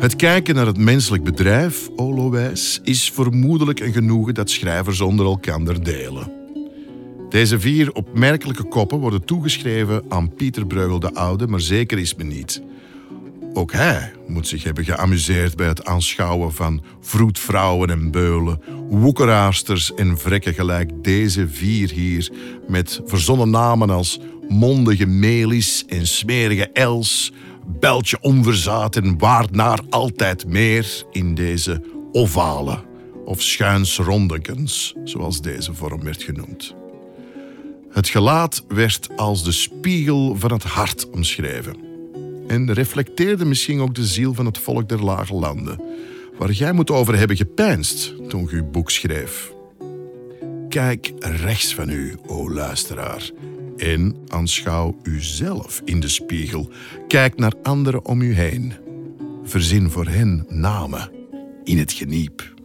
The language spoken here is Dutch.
Het kijken naar het menselijk bedrijf, Olowijs, is vermoedelijk een genoegen dat schrijvers onder elkaar delen. Deze vier opmerkelijke koppen worden toegeschreven aan Pieter Bruegel de Oude, maar zeker is men niet. Ook hij moet zich hebben geamuseerd bij het aanschouwen van vroedvrouwen en beulen, woekeraarsters en vrekken gelijk deze vier hier, met verzonnen namen als mondige Melis en smerige Els, Beltje onverzaad en waard naar altijd meer in deze ovale of schuins rondekens, zoals deze vorm werd genoemd. Het gelaat werd als de spiegel van het hart omschreven en reflecteerde misschien ook de ziel van het volk der lage landen, waar jij moet over hebben gepeinst toen je boek schreef. Kijk rechts van u, o luisteraar, en aanschouw uzelf in de spiegel. Kijk naar anderen om u heen. Verzin voor hen namen in het geniep.